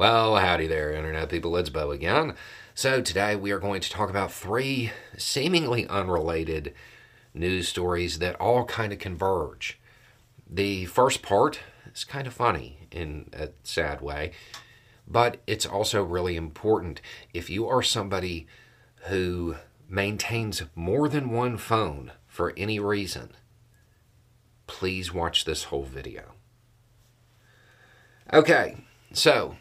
Well, howdy there, Internet people. It's Beau again. So, today we are going to talk about three seemingly unrelated news stories that all kind of converge. The first part is kind of funny in a sad way, but it's also really important. If you are somebody who maintains more than one phone for any reason, please watch this whole video. Okay, so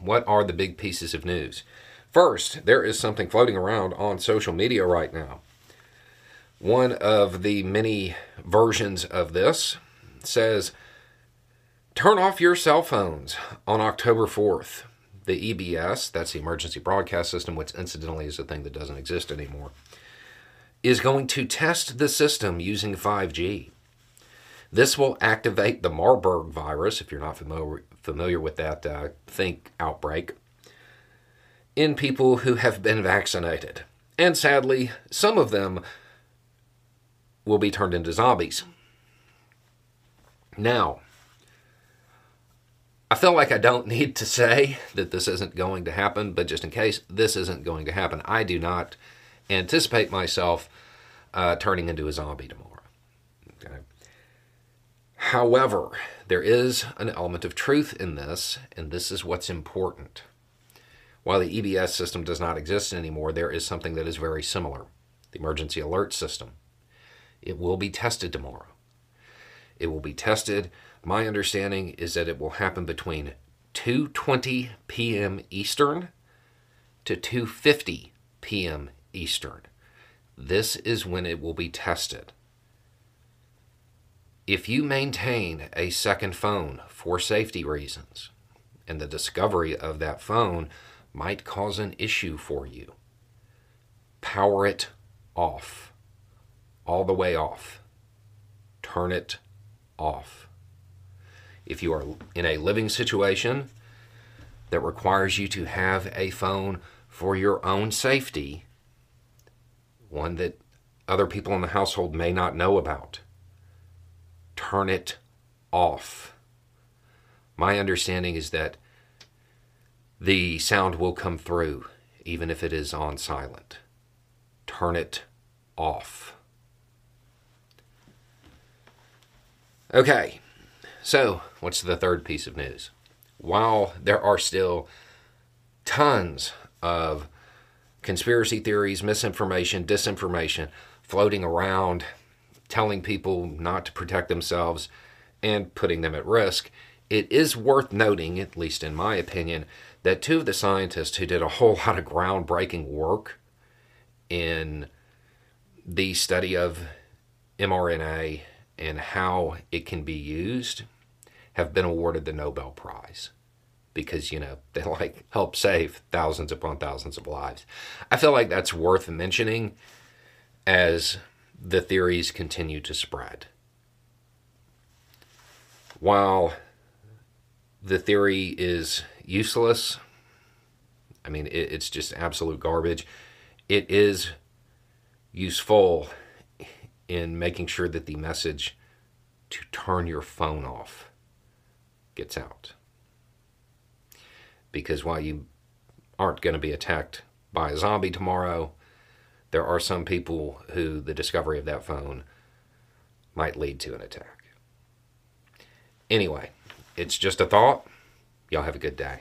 what are the big pieces of news? First, there is something floating around on social media right now. One of the many versions of this says, Turn off your cell phones on October 4th. The EBS, that's the Emergency Broadcast System, which incidentally is a thing that doesn't exist anymore, is going to test the system using 5G. This will activate the Marburg virus, if you're not familiar, familiar with that uh, think outbreak, in people who have been vaccinated. And sadly, some of them will be turned into zombies. Now, I feel like I don't need to say that this isn't going to happen, but just in case this isn't going to happen, I do not anticipate myself uh, turning into a zombie tomorrow. However, there is an element of truth in this, and this is what's important. While the EBS system does not exist anymore, there is something that is very similar the emergency alert system. It will be tested tomorrow. It will be tested. My understanding is that it will happen between 2:20 p.m. Eastern to 2:50 p.m. Eastern. This is when it will be tested. If you maintain a second phone for safety reasons, and the discovery of that phone might cause an issue for you, power it off, all the way off. Turn it off. If you are in a living situation that requires you to have a phone for your own safety, one that other people in the household may not know about, turn it off. My understanding is that the sound will come through even if it is on silent. Turn it off. Okay, so what's the third piece of news? While there are still tons of conspiracy theories, misinformation, disinformation floating around telling people not to protect themselves and putting them at risk, it is worth noting, at least in my opinion, that two of the scientists who did a whole lot of groundbreaking work in the study of mRNA and how it can be used have been awarded the Nobel Prize because you know they like help save thousands upon thousands of lives. I feel like that's worth mentioning as the theories continue to spread. While the theory is useless, I mean, it, it's just absolute garbage, it is useful in making sure that the message to turn your phone off gets out. Because while you aren't going to be attacked by a zombie tomorrow, there are some people who the discovery of that phone might lead to an attack. Anyway, it's just a thought. Y'all have a good day.